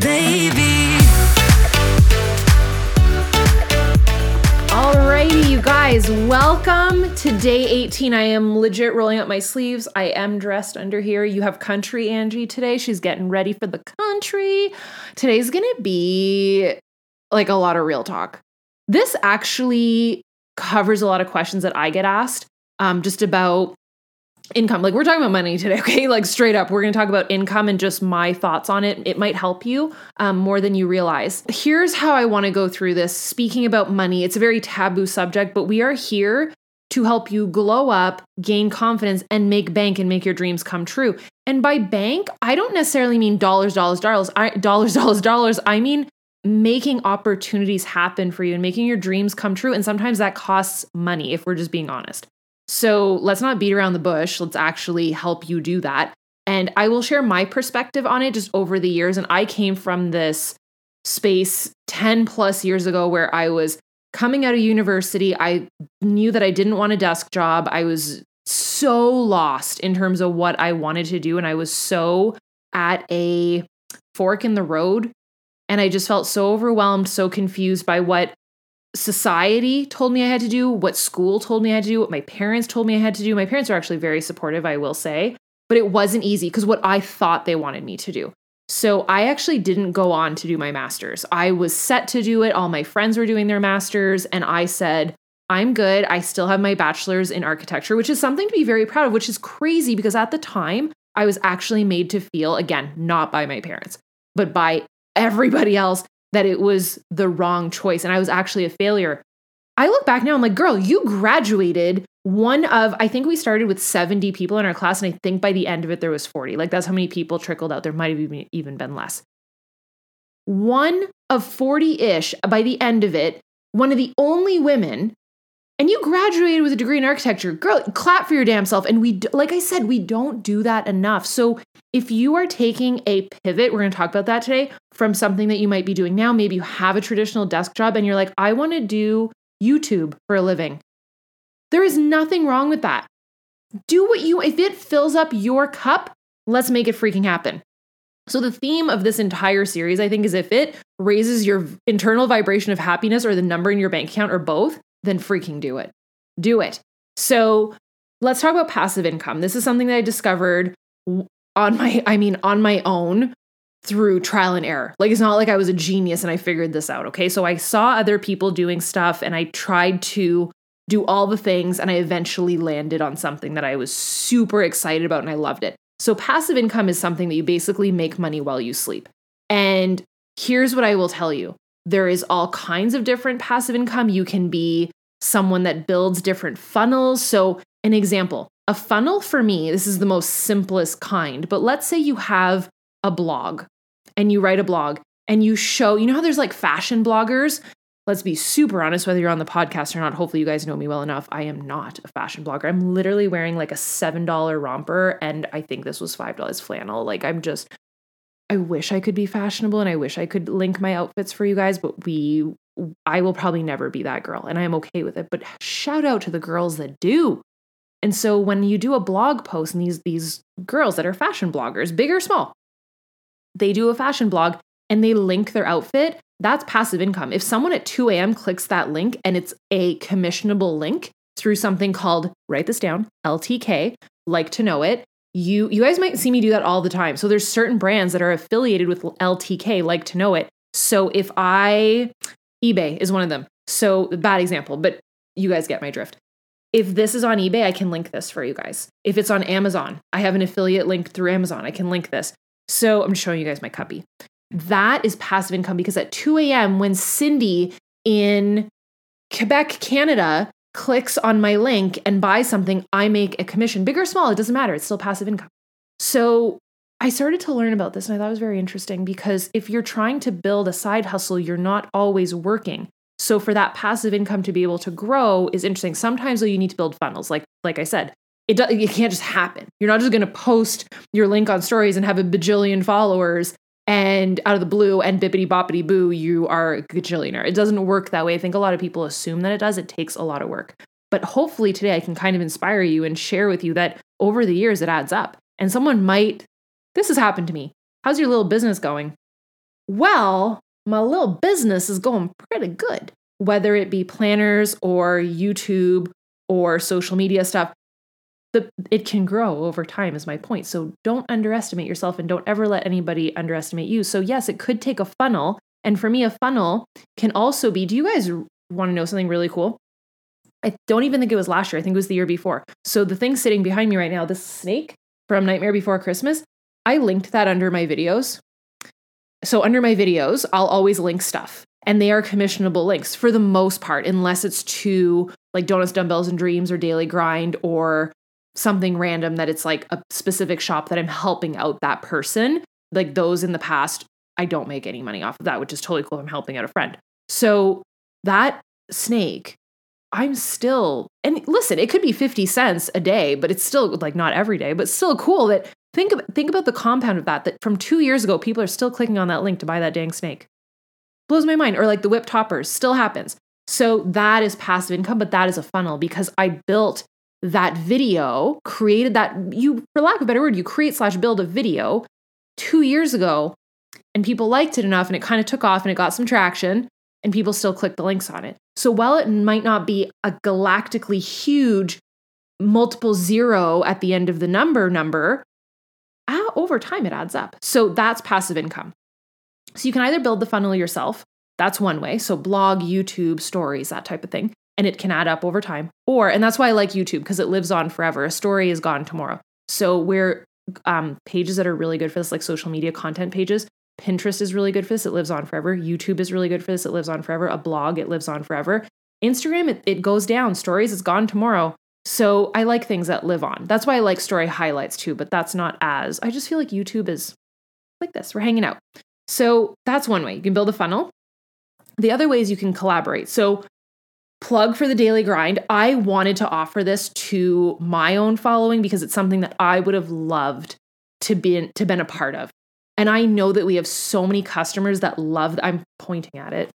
baby. Alrighty, you guys, welcome to day 18. I am legit rolling up my sleeves. I am dressed under here. You have country Angie today. She's getting ready for the country. Today's gonna be like a lot of real talk. This actually covers a lot of questions that I get asked um, just about income. Like we're talking about money today, okay? Like straight up, we're going to talk about income and just my thoughts on it. It might help you um, more than you realize. Here's how I want to go through this. Speaking about money, it's a very taboo subject, but we are here to help you glow up, gain confidence, and make bank and make your dreams come true. And by bank, I don't necessarily mean dollars, dollars, dollars, I, dollars, dollars, dollars. I mean making opportunities happen for you and making your dreams come true. And sometimes that costs money, if we're just being honest. So let's not beat around the bush. Let's actually help you do that. And I will share my perspective on it just over the years. And I came from this space 10 plus years ago where I was coming out of university. I knew that I didn't want a desk job. I was so lost in terms of what I wanted to do. And I was so at a fork in the road. And I just felt so overwhelmed, so confused by what society told me I had to do, what school told me I had to do, what my parents told me I had to do. My parents are actually very supportive, I will say, but it wasn't easy because what I thought they wanted me to do. So I actually didn't go on to do my master's. I was set to do it. All my friends were doing their master's, and I said, I'm good. I still have my bachelor's in architecture, which is something to be very proud of, which is crazy because at the time I was actually made to feel, again, not by my parents, but by everybody else that it was the wrong choice and I was actually a failure. I look back now, I'm like, girl, you graduated one of, I think we started with 70 people in our class, and I think by the end of it, there was 40. Like, that's how many people trickled out. There might have even, even been less. One of 40 ish by the end of it, one of the only women and you graduated with a degree in architecture. Girl clap for your damn self. And we like i said we don't do that enough. So if you are taking a pivot we're going to talk about that today from something that you might be doing now maybe you have a traditional desk job and you're like i want to do youtube for a living. There is nothing wrong with that. Do what you if it fills up your cup let's make it freaking happen. So, the theme of this entire series, I think, is if it raises your internal vibration of happiness or the number in your bank account or both, then freaking do it. Do it. So let's talk about passive income. This is something that I discovered on my, I mean, on my own through trial and error. Like it's not like I was a genius and I figured this out. Okay. So I saw other people doing stuff and I tried to do all the things and I eventually landed on something that I was super excited about and I loved it. So passive income is something that you basically make money while you sleep. And here's what I will tell you there is all kinds of different passive income. You can be someone that builds different funnels. So, an example, a funnel for me, this is the most simplest kind, but let's say you have a blog and you write a blog and you show, you know how there's like fashion bloggers? Let's be super honest, whether you're on the podcast or not. Hopefully, you guys know me well enough. I am not a fashion blogger. I'm literally wearing like a $7 romper and I think this was $5 flannel. Like, I'm just I wish I could be fashionable and I wish I could link my outfits for you guys, but we I will probably never be that girl and I am okay with it. But shout out to the girls that do. And so when you do a blog post and these these girls that are fashion bloggers, big or small, they do a fashion blog and they link their outfit, that's passive income. If someone at 2 a.m. clicks that link and it's a commissionable link through something called, write this down, LTK, like to know it, you you guys might see me do that all the time. So there's certain brands that are affiliated with LTK, like to know it. So if I eBay is one of them. So bad example, but you guys get my drift. If this is on eBay, I can link this for you guys. If it's on Amazon, I have an affiliate link through Amazon. I can link this. So I'm showing you guys my cuppy. That is passive income because at 2 a.m., when Cindy in Quebec, Canada, clicks on my link and buys something, I make a commission. Big or small, it doesn't matter. It's still passive income. So I started to learn about this and I thought it was very interesting because if you're trying to build a side hustle, you're not always working. So for that passive income to be able to grow is interesting. Sometimes though you need to build funnels. Like like I said, it do, it can't just happen. You're not just going to post your link on stories and have a bajillion followers and out of the blue and bippity boppity boo, you are a gajillionaire. It doesn't work that way. I think a lot of people assume that it does. It takes a lot of work. But hopefully today I can kind of inspire you and share with you that over the years it adds up. And someone might, this has happened to me. How's your little business going? Well, my little business is going pretty good, whether it be planners or YouTube or social media stuff. The, it can grow over time, is my point. So don't underestimate yourself and don't ever let anybody underestimate you. So, yes, it could take a funnel. And for me, a funnel can also be do you guys want to know something really cool? I don't even think it was last year. I think it was the year before. So, the thing sitting behind me right now, this snake from Nightmare Before Christmas, I linked that under my videos so under my videos, I'll always link stuff and they are commissionable links for the most part, unless it's to like donuts, dumbbells, and dreams or daily grind or something random that it's like a specific shop that I'm helping out that person. Like those in the past, I don't make any money off of that, which is totally cool. I'm helping out a friend. So that snake, I'm still, and listen, it could be 50 cents a day, but it's still like not every day, but still cool that Think of, think about the compound of that. That from two years ago, people are still clicking on that link to buy that dang snake. Blows my mind. Or like the whip toppers, still happens. So that is passive income, but that is a funnel because I built that video, created that you, for lack of a better word, you create slash build a video two years ago, and people liked it enough, and it kind of took off, and it got some traction, and people still click the links on it. So while it might not be a galactically huge multiple zero at the end of the number number, over time it adds up. So that's passive income. So you can either build the funnel yourself, that's one way. So blog, YouTube, stories, that type of thing. And it can add up over time. Or, and that's why I like YouTube because it lives on forever. A story is gone tomorrow. So we're um, pages that are really good for this, like social media content pages. Pinterest is really good for this. It lives on forever. YouTube is really good for this. It lives on forever. A blog, it lives on forever. Instagram, it, it goes down. Stories, it's gone tomorrow. So I like things that live on. That's why I like story highlights too, but that's not as. I just feel like YouTube is like this. We're hanging out. So that's one way. You can build a funnel. The other way is you can collaborate. So plug for the daily grind. I wanted to offer this to my own following because it's something that I would have loved to be to been a part of. And I know that we have so many customers that love I'm pointing at it.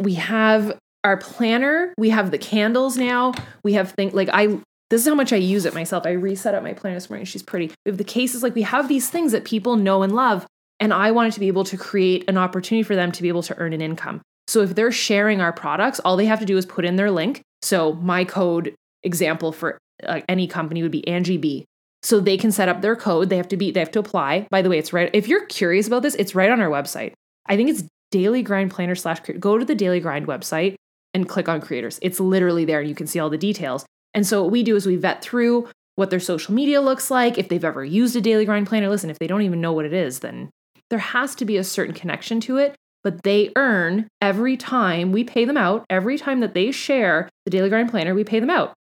We have our planner, we have the candles now. We have things like I this is how much I use it myself. I reset up my planner this morning. She's pretty. We have the cases, like we have these things that people know and love. And I wanted to be able to create an opportunity for them to be able to earn an income. So if they're sharing our products, all they have to do is put in their link. So my code example for uh, any company would be Angie B. So they can set up their code. They have to be, they have to apply. By the way, it's right. If you're curious about this, it's right on our website. I think it's Daily Grind Planner slash. Go to the Daily Grind website and click on creators. It's literally there and you can see all the details. And so what we do is we vet through what their social media looks like, if they've ever used a daily grind planner. Listen, if they don't even know what it is, then there has to be a certain connection to it. But they earn every time we pay them out, every time that they share the daily grind planner, we pay them out.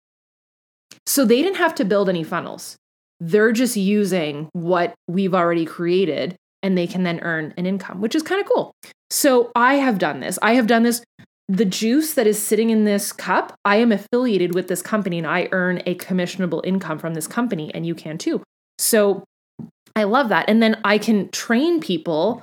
So they didn't have to build any funnels. They're just using what we've already created and they can then earn an income, which is kind of cool. So I have done this. I have done this the juice that is sitting in this cup, I am affiliated with this company and I earn a commissionable income from this company, and you can too. So I love that. And then I can train people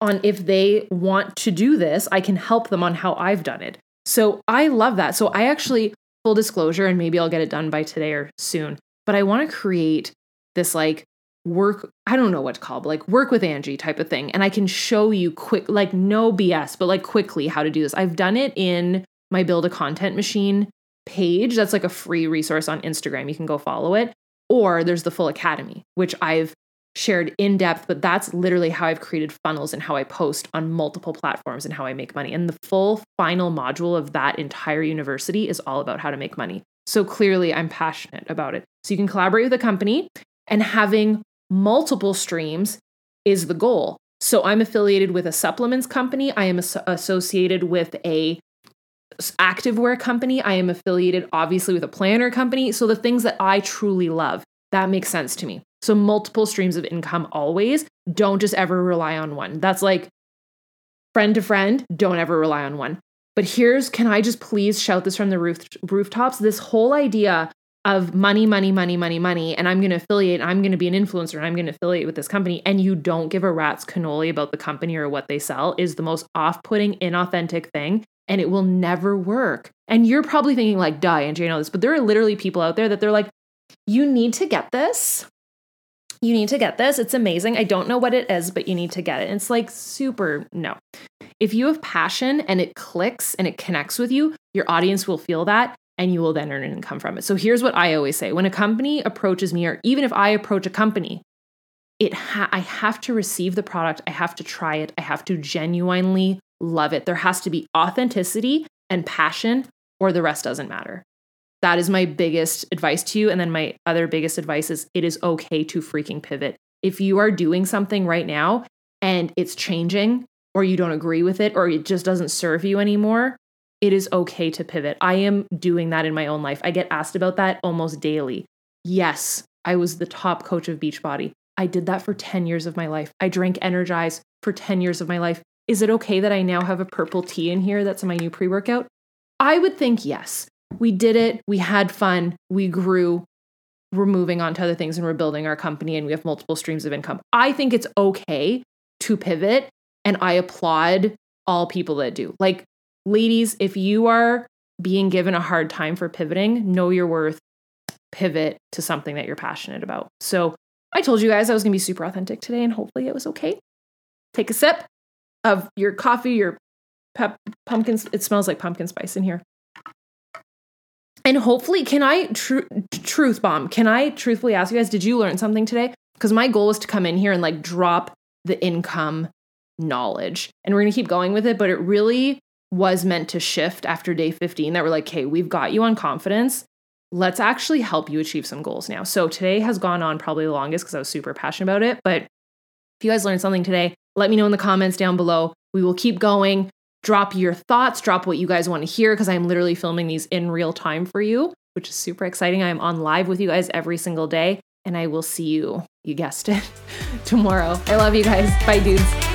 on if they want to do this, I can help them on how I've done it. So I love that. So I actually, full disclosure, and maybe I'll get it done by today or soon, but I want to create this like work i don't know what to call but like work with angie type of thing and i can show you quick like no bs but like quickly how to do this i've done it in my build a content machine page that's like a free resource on instagram you can go follow it or there's the full academy which i've shared in depth but that's literally how i've created funnels and how i post on multiple platforms and how i make money and the full final module of that entire university is all about how to make money so clearly i'm passionate about it so you can collaborate with a company and having multiple streams is the goal. So I'm affiliated with a supplements company. I am as- associated with a activewear company. I am affiliated obviously with a planner company. So the things that I truly love, that makes sense to me. So multiple streams of income always. Don't just ever rely on one. That's like friend to friend, don't ever rely on one. But here's can I just please shout this from the roof rooftops? This whole idea of money, money, money, money, money, and I'm going to affiliate, I'm going to be an influencer, and I'm going to affiliate with this company, and you don't give a rat's cannoli about the company or what they sell is the most off putting, inauthentic thing, and it will never work. And you're probably thinking, like, die, Angie, I know this, but there are literally people out there that they're like, you need to get this. You need to get this. It's amazing. I don't know what it is, but you need to get it. It's like super no. If you have passion and it clicks and it connects with you, your audience will feel that and you will then earn an income from it. So here's what I always say when a company approaches me, or even if I approach a company, it ha- I have to receive the product, I have to try it, I have to genuinely love it. There has to be authenticity and passion, or the rest doesn't matter. That is my biggest advice to you. And then my other biggest advice is it is okay to freaking pivot. If you are doing something right now and it's changing, or you don't agree with it, or it just doesn't serve you anymore, it is okay to pivot. I am doing that in my own life. I get asked about that almost daily. Yes, I was the top coach of Beachbody. I did that for 10 years of my life. I drank Energize for 10 years of my life. Is it okay that I now have a purple tea in here that's my new pre workout? I would think yes. We did it. We had fun. We grew. We're moving on to other things and we're building our company and we have multiple streams of income. I think it's okay to pivot and I applaud all people that do. Like, ladies, if you are being given a hard time for pivoting, know your worth, pivot to something that you're passionate about. So, I told you guys I was going to be super authentic today and hopefully it was okay. Take a sip of your coffee, your pep- pumpkin. It smells like pumpkin spice in here. And hopefully, can I tr- truth bomb? Can I truthfully ask you guys, did you learn something today? Because my goal is to come in here and like drop the income knowledge. And we're going to keep going with it, but it really was meant to shift after day 15 that we're like, hey, we've got you on confidence. Let's actually help you achieve some goals now. So today has gone on probably the longest because I was super passionate about it. But if you guys learned something today, let me know in the comments down below. We will keep going. Drop your thoughts, drop what you guys want to hear because I'm literally filming these in real time for you, which is super exciting. I'm on live with you guys every single day, and I will see you, you guessed it, tomorrow. I love you guys. Bye, dudes.